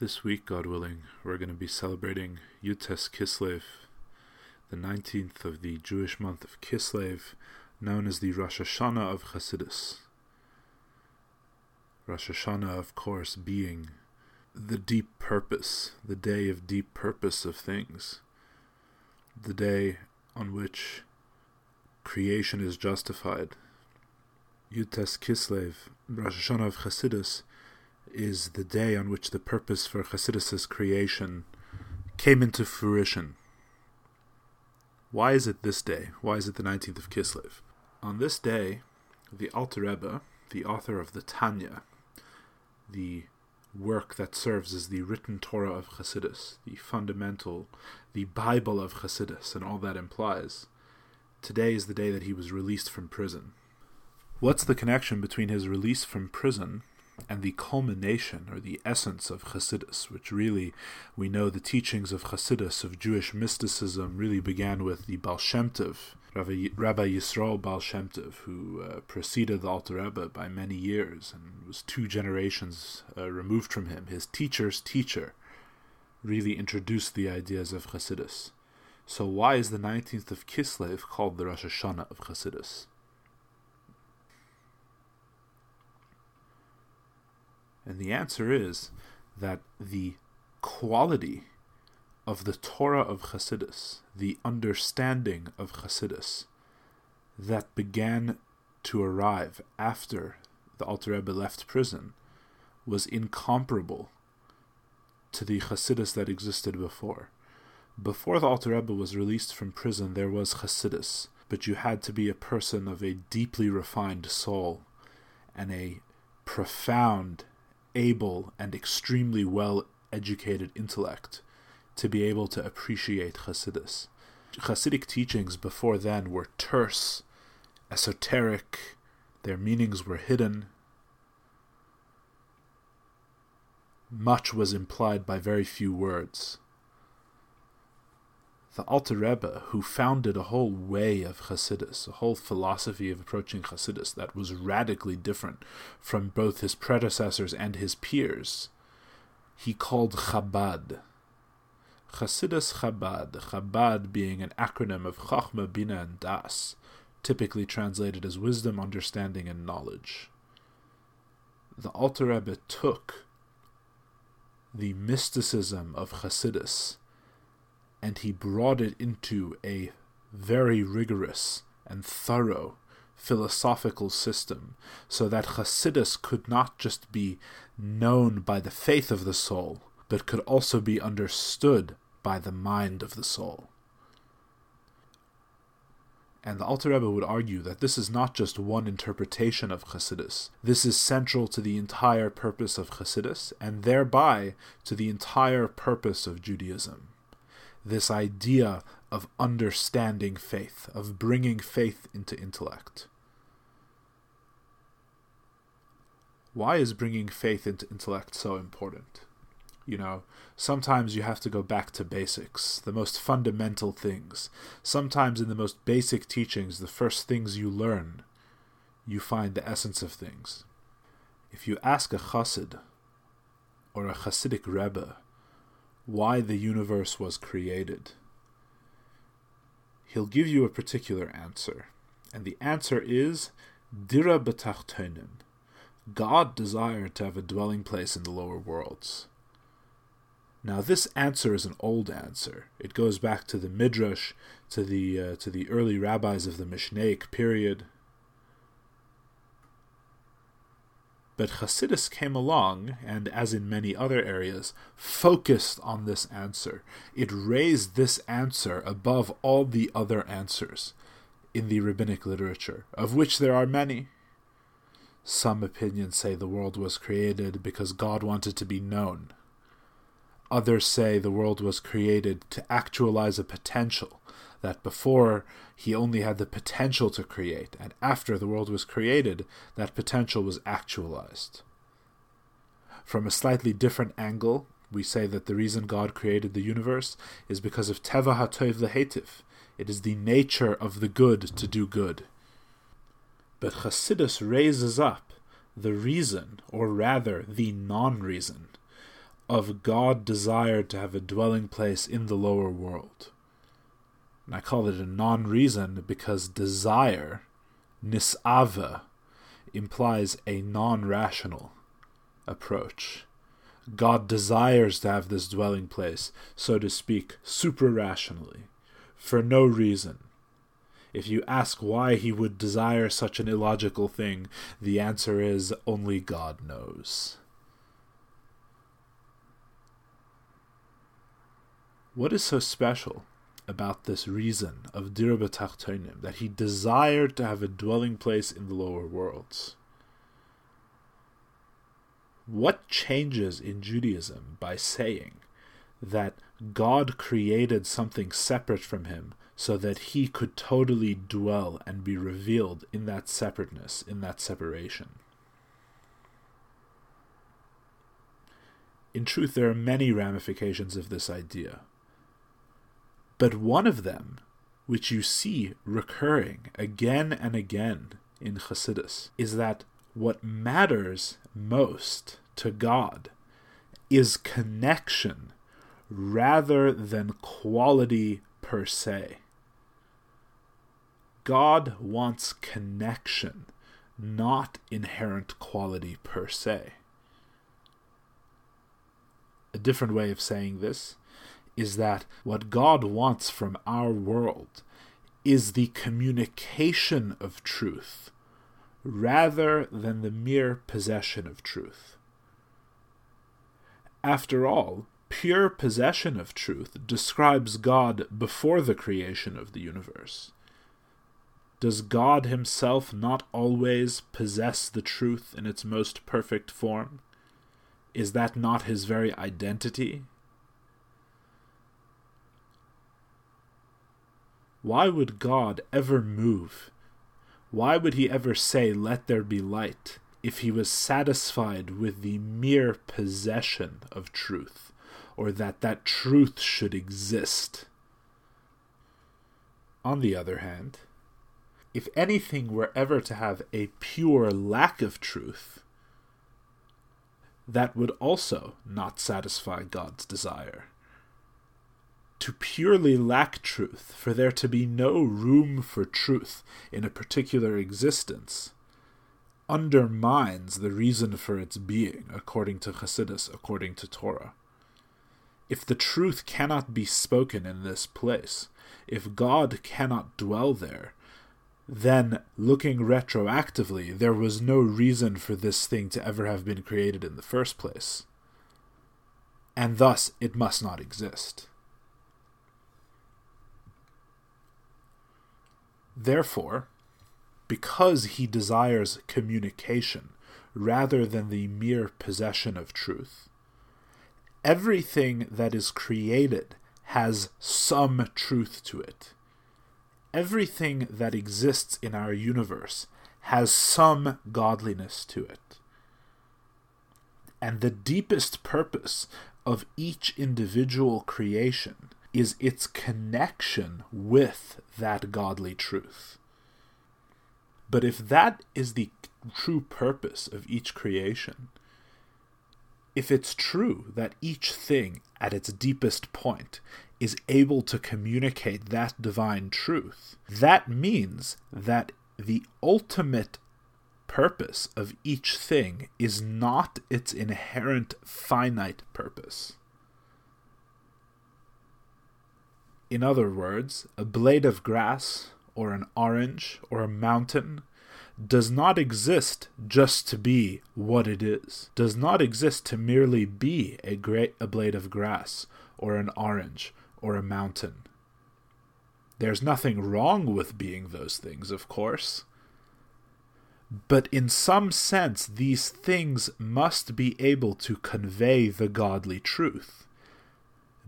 This week, God willing, we're going to be celebrating Yud Tes Kislev, the 19th of the Jewish month of Kislev, known as the Rosh Hashanah of Chassidus. Rosh Hashanah, of course, being the deep purpose, the day of deep purpose of things, the day on which creation is justified. Yud Tes Kislev, Rosh Hashanah of Chassidus, is the day on which the purpose for Chassidus' creation came into fruition. Why is it this day? Why is it the 19th of Kislev? On this day, the Alter Rebbe, the author of the Tanya, the work that serves as the written Torah of Chassidus, the fundamental, the Bible of Chassidus, and all that implies, today is the day that he was released from prison. What's the connection between his release from prison and the culmination or the essence of Hasidus, which really we know the teachings of Hasidus, of Jewish mysticism, really began with the Baal Shem Tov, Rabbi, Yisrael Baal Shem Tov, who uh, preceded the Alter Rebbe by many years and was two generations uh, removed from him. His teacher's teacher really introduced the ideas of Hasidus. So why is the 19th of Kislev called the Rosh Hashanah of Hasidus? And the answer is that the quality of the Torah of Chassidus, the understanding of Chassidus, that began to arrive after the Alter Rebbe left prison, was incomparable to the Chassidus that existed before. Before the Alter Rebbe was released from prison, there was Chassidus, but you had to be a person of a deeply refined soul and a profound able and extremely well educated intellect to be able to appreciate Hasidus. Hasidic teachings before then were terse, esoteric, their meanings were hidden. Much was implied by very few words the Alter Rebbe, who founded a whole way of Hasidus, a whole philosophy of approaching Hasidus that was radically different from both his predecessors and his peers, he called Chabad. Hasidus Chabad, Chabad being an acronym of Chachma, Bina, and Das, typically translated as wisdom, understanding, and knowledge. The Alter Rebbe took the mysticism of Hasidus and he brought it into a very rigorous and thorough philosophical system so that Hasidus could not just be known by the faith of the soul, but could also be understood by the mind of the soul. And the Alter Rebbe would argue that this is not just one interpretation of Chassidus. This is central to the entire purpose of Chassidus, and thereby to the entire purpose of Judaism this idea of understanding faith, of bringing faith into intellect. Why is bringing faith into intellect so important? You know, sometimes you have to go back to basics, the most fundamental things. Sometimes in the most basic teachings, the first things you learn, you find the essence of things. If you ask a chassid or a Hasidic rebbe why the universe was created. He'll give you a particular answer, and the answer is Dira B'tachtonim. God desired to have a dwelling place in the lower worlds. Now, this answer is an old answer. It goes back to the Midrash, to the uh, to the early rabbis of the Mishnaic period, But Hasidus came along and, as in many other areas, focused on this answer. It raised this answer above all the other answers in the rabbinic literature, of which there are many. Some opinions say the world was created because God wanted to be known. Others say the world was created to actualize a potential that before he only had the potential to create, and after the world was created, that potential was actualized. From a slightly different angle, we say that the reason God created the universe is because of Teva HaTov Lehetiv. It is the nature of the good to do good. But Chassidus raises up the reason, or rather the non reason, of God desired to have a dwelling place in the lower world. And I call it a non reason because desire, nisava, implies a non rational approach. God desires to have this dwelling place, so to speak, super rationally, for no reason. If you ask why he would desire such an illogical thing, the answer is only God knows. What is so special about this reason of Dira B'Tachtonim, that he desired to have a dwelling place in the lower worlds? What changes in Judaism by saying that God created something separate from him so that he could totally dwell and be revealed in that separateness, in that separation? In truth, there are many ramifications of this idea. But one of them, which you see recurring again and again in Chassidus, is that what matters most to God is connection rather than quality per se. God wants connection, not inherent quality per se. A different way of saying this is that what God wants from our world is the communication of truth rather than the mere possession of truth. After all, pure possession of truth describes God before the creation of the universe. Does God Himself not always possess the truth in its most perfect form? Is that not His very identity? Why would God ever move? Why would he ever say, Let there be light, if he was satisfied with the mere possession of truth, or that that truth should exist? On the other hand, if anything were ever to have a pure lack of truth, that would also not satisfy God's desire to purely lack truth, for there to be no room for truth in a particular existence, undermines the reason for its being, according to Chassidus, according to Torah. If the truth cannot be spoken in this place, if God cannot dwell there, then, looking retroactively, there was no reason for this thing to ever have been created in the first place. And thus, it must not exist. Therefore, because he desires communication rather than the mere possession of truth, everything that is created has some truth to it. Everything that exists in our universe has some godliness to it. And the deepest purpose of each individual creation is its connection with that godly truth. But if that is the true purpose of each creation, if it's true that each thing at its deepest point is able to communicate that divine truth, that means that the ultimate purpose of each thing is not its inherent finite purpose. In other words, a blade of grass, or an orange, or a mountain, does not exist just to be what it is, does not exist to merely be a great a blade of grass, or an orange, or a mountain. There's nothing wrong with being those things, of course. But in some sense, these things must be able to convey the godly truth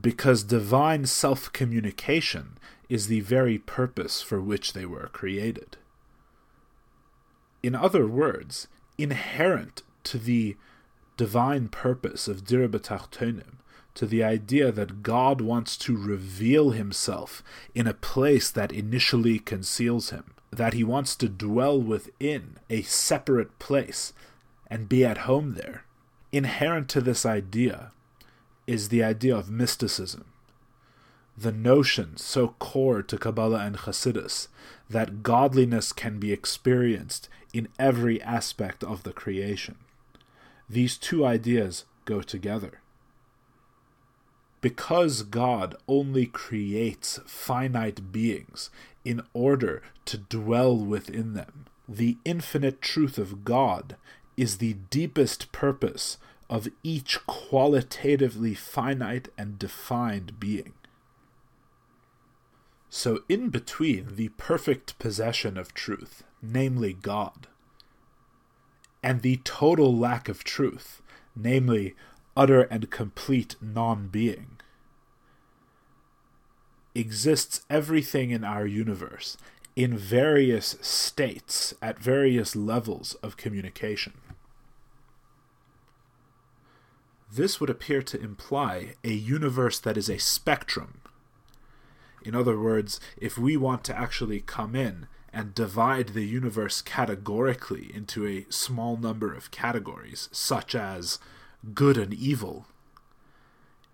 because divine self communication is the very purpose for which they were created. In other words, inherent to the divine purpose of Dira B'tachtonim, to the idea that God wants to reveal himself in a place that initially conceals him, that he wants to dwell within a separate place and be at home there. Inherent to this idea is the idea of mysticism. The notion, so core to Kabbalah and Hasidus, that godliness can be experienced in every aspect of the creation. These two ideas go together. Because God only creates finite beings in order to dwell within them, the infinite truth of God is the deepest purpose of each qualitatively finite and defined being. So, in between the perfect possession of truth, namely God, and the total lack of truth, namely utter and complete non being, exists everything in our universe in various states at various levels of communication. This would appear to imply a universe that is a spectrum. In other words, if we want to actually come in and divide the universe categorically into a small number of categories, such as good and evil,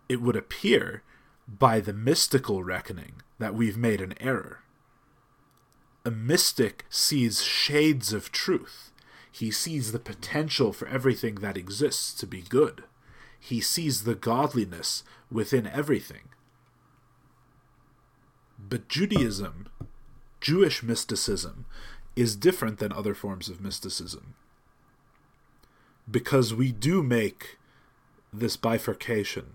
it would appear, by the mystical reckoning, that we've made an error. A mystic sees shades of truth. He sees the potential for everything that exists to be good. He sees the godliness within everything. But Judaism, Jewish mysticism, is different than other forms of mysticism. Because we do make this bifurcation.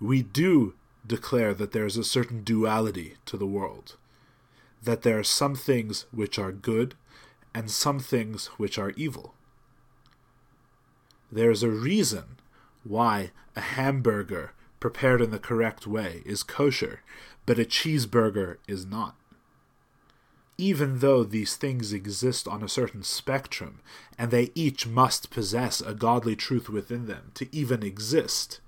We do declare that there is a certain duality to the world, that there are some things which are good and some things which are evil. There is a reason why a hamburger prepared in the correct way is kosher, but a cheeseburger is not. Even though these things exist on a certain spectrum, and they each must possess a godly truth within them to even exist,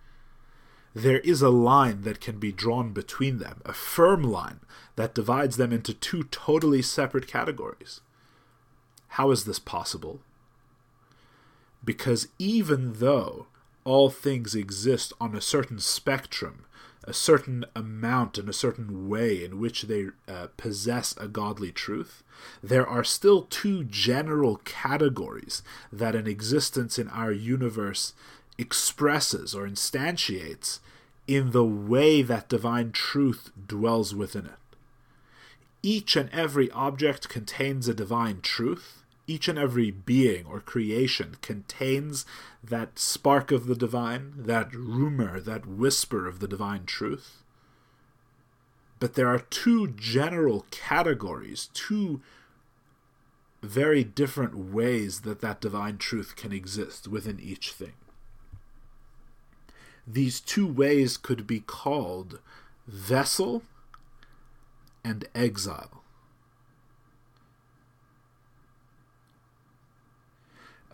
there is a line that can be drawn between them, a firm line that divides them into two totally separate categories. How is this possible? Because even though all things exist on a certain spectrum, a certain amount and a certain way in which they uh, possess a godly truth, there are still two general categories that an existence in our universe expresses or instantiates in the way that divine truth dwells within it. Each and every object contains a divine truth, each and every being or creation contains that spark of the divine, that rumor, that whisper of the divine truth. But there are two general categories, two very different ways that that divine truth can exist within each thing. These two ways could be called vessel and exile.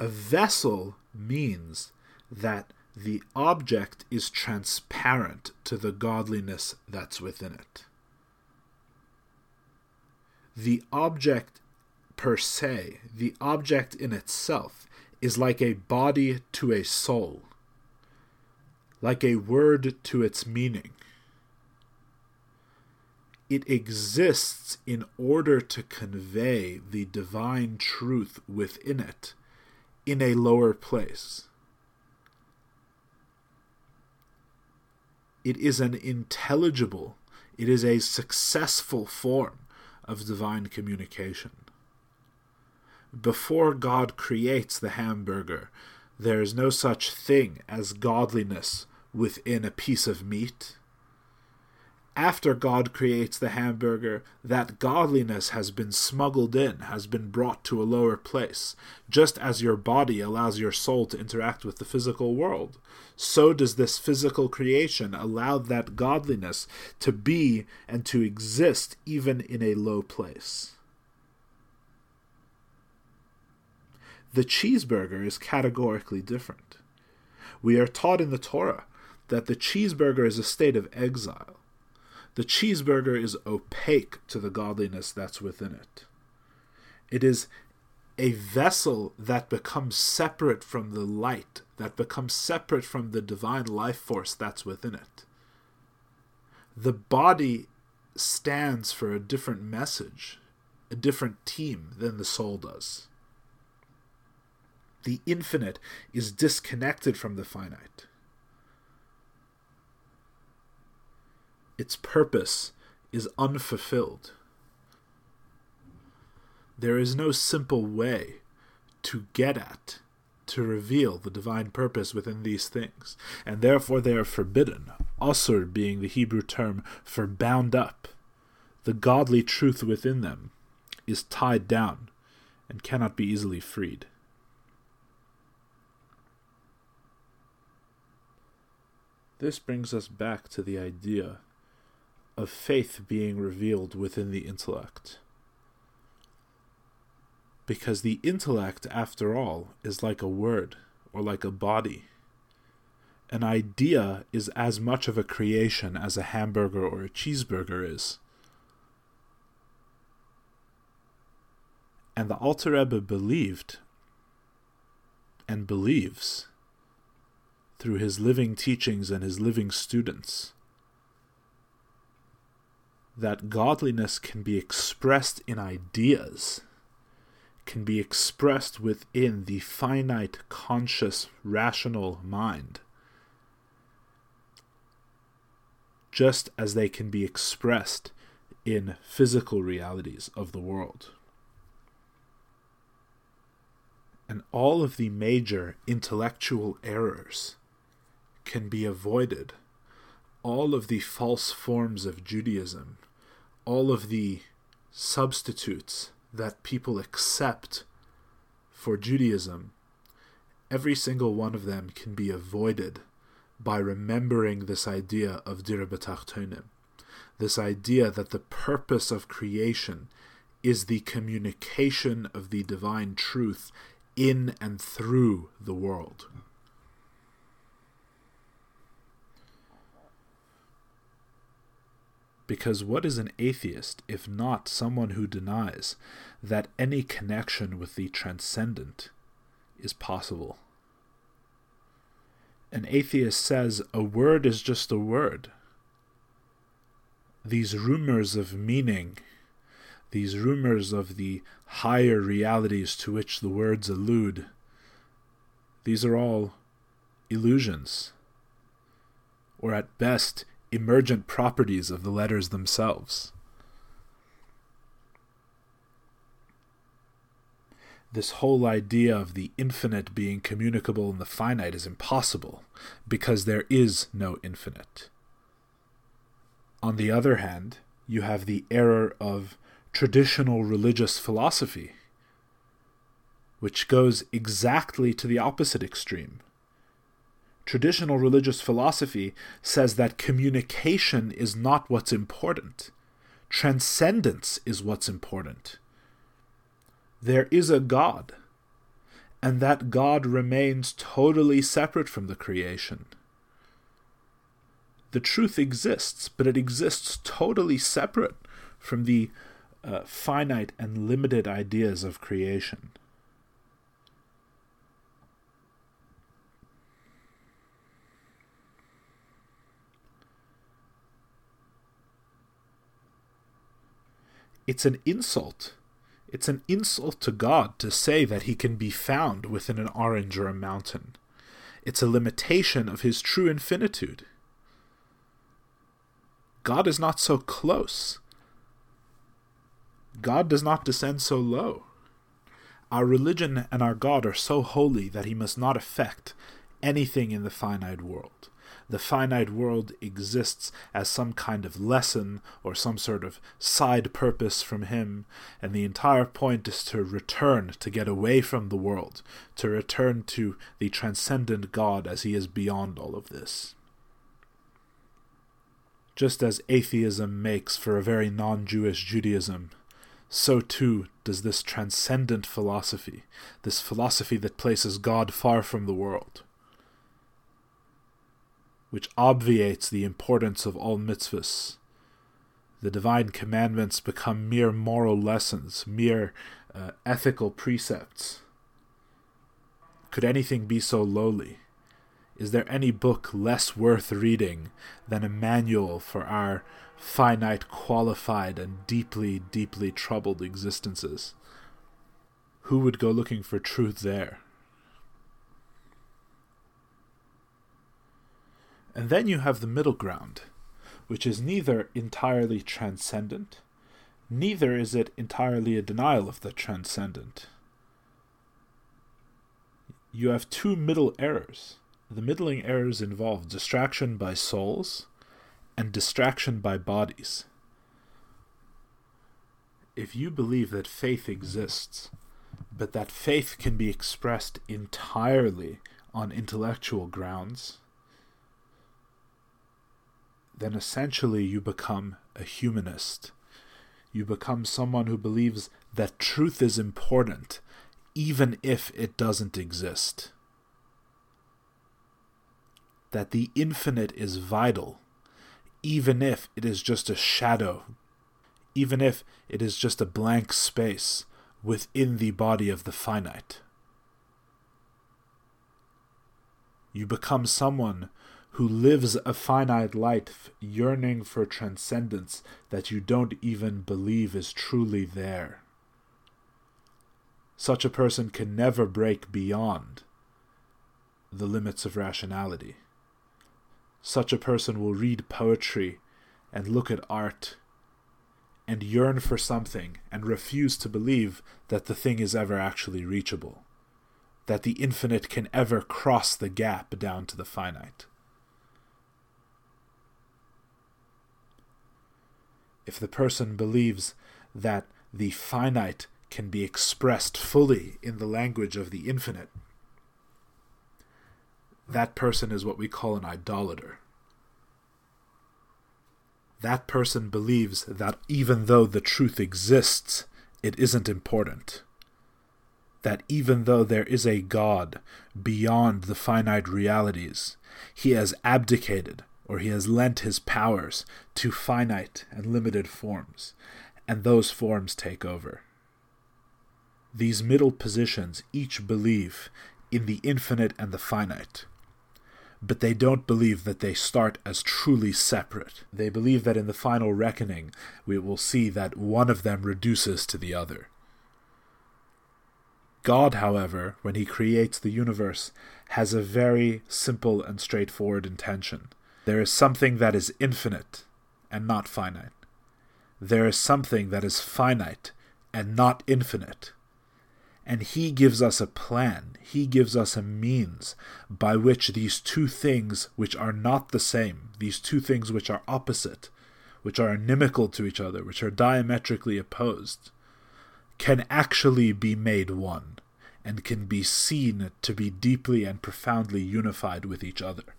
A vessel means that the object is transparent to the godliness that's within it. The object per se, the object in itself, is like a body to a soul, like a word to its meaning. It exists in order to convey the divine truth within it in a lower place. It is an intelligible, it is a successful form of divine communication. Before God creates the hamburger, there is no such thing as godliness within a piece of meat after God creates the hamburger, that godliness has been smuggled in, has been brought to a lower place. Just as your body allows your soul to interact with the physical world, so does this physical creation allow that godliness to be and to exist even in a low place. The cheeseburger is categorically different. We are taught in the Torah that the cheeseburger is a state of exile the cheeseburger is opaque to the godliness that's within it. It is a vessel that becomes separate from the light, that becomes separate from the divine life force that's within it. The body stands for a different message, a different team than the soul does. The infinite is disconnected from the finite. Its purpose is unfulfilled. There is no simple way to get at, to reveal the divine purpose within these things, and therefore they are forbidden. Asur being the Hebrew term for bound up. The godly truth within them is tied down and cannot be easily freed. This brings us back to the idea of faith being revealed within the intellect because the intellect, after all, is like a word or like a body. An idea is as much of a creation as a hamburger or a cheeseburger is. And the Alter Rebbe believed and believes through his living teachings and his living students that godliness can be expressed in ideas can be expressed within the finite, conscious, rational mind, just as they can be expressed in physical realities of the world. And all of the major intellectual errors can be avoided. All of the false forms of Judaism, all of the substitutes that people accept for Judaism, every single one of them can be avoided by remembering this idea of Dira B'Tachtonim, this idea that the purpose of creation is the communication of the divine truth in and through the world. Because what is an atheist if not someone who denies that any connection with the transcendent is possible? An atheist says a word is just a word. These rumors of meaning, these rumors of the higher realities to which the words allude, these are all illusions, or at best emergent properties of the letters themselves. This whole idea of the infinite being communicable in the finite is impossible, because there is no infinite. On the other hand, you have the error of traditional religious philosophy, which goes exactly to the opposite extreme traditional religious philosophy says that communication is not what's important, transcendence is what's important. There is a God, and that God remains totally separate from the creation. The truth exists, but it exists totally separate from the uh, finite and limited ideas of creation. It's an insult. It's an insult to God to say that he can be found within an orange or a mountain. It's a limitation of his true infinitude. God is not so close. God does not descend so low. Our religion and our God are so holy that he must not affect anything in the finite world the finite world exists as some kind of lesson or some sort of side purpose from him, and the entire point is to return, to get away from the world, to return to the transcendent God as he is beyond all of this. Just as atheism makes for a very non Jewish Judaism, so too does this transcendent philosophy, this philosophy that places God far from the world which obviates the importance of all mitzvahs. The divine commandments become mere moral lessons, mere uh, ethical precepts. Could anything be so lowly? Is there any book less worth reading than a manual for our finite, qualified, and deeply, deeply troubled existences? Who would go looking for truth there? And then you have the middle ground, which is neither entirely transcendent, neither is it entirely a denial of the transcendent. You have two middle errors. The middling errors involve distraction by souls and distraction by bodies. If you believe that faith exists, but that faith can be expressed entirely on intellectual grounds, then essentially you become a humanist. You become someone who believes that truth is important, even if it doesn't exist. That the infinite is vital, even if it is just a shadow, even if it is just a blank space within the body of the finite. You become someone who lives a finite life yearning for transcendence that you don't even believe is truly there. Such a person can never break beyond the limits of rationality. Such a person will read poetry and look at art and yearn for something and refuse to believe that the thing is ever actually reachable, that the infinite can ever cross the gap down to the finite. If the person believes that the finite can be expressed fully in the language of the infinite, that person is what we call an idolater. That person believes that even though the truth exists, it isn't important. That even though there is a God beyond the finite realities, he has abdicated or he has lent his powers to finite and limited forms, and those forms take over. These middle positions each believe in the infinite and the finite, but they don't believe that they start as truly separate. They believe that in the final reckoning we will see that one of them reduces to the other. God, however, when he creates the universe, has a very simple and straightforward intention. There is something that is infinite and not finite. There is something that is finite and not infinite. And He gives us a plan, He gives us a means by which these two things, which are not the same, these two things which are opposite, which are inimical to each other, which are diametrically opposed, can actually be made one and can be seen to be deeply and profoundly unified with each other.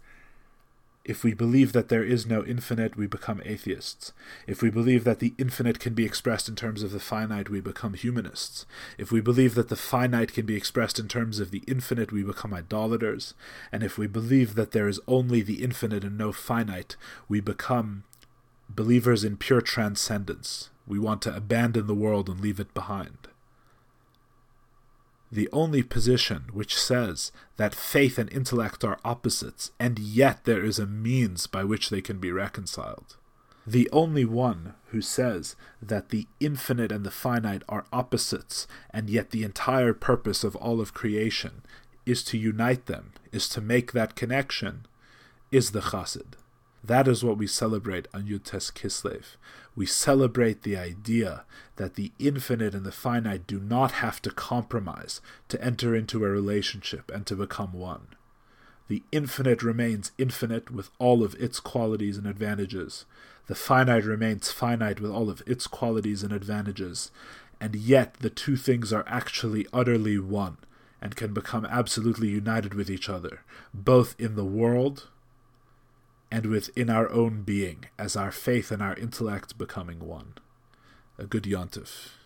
If we believe that there is no infinite, we become atheists. If we believe that the infinite can be expressed in terms of the finite, we become humanists. If we believe that the finite can be expressed in terms of the infinite, we become idolaters. And if we believe that there is only the infinite and no finite, we become believers in pure transcendence. We want to abandon the world and leave it behind the only position which says that faith and intellect are opposites, and yet there is a means by which they can be reconciled. The only one who says that the infinite and the finite are opposites, and yet the entire purpose of all of creation is to unite them, is to make that connection, is the Chassid. That is what we celebrate on Yud Kislev. We celebrate the idea that the infinite and the finite do not have to compromise to enter into a relationship and to become one. The infinite remains infinite with all of its qualities and advantages. The finite remains finite with all of its qualities and advantages. And yet the two things are actually utterly one and can become absolutely united with each other, both in the world and within our own being, as our faith and our intellect becoming one. A good yontif.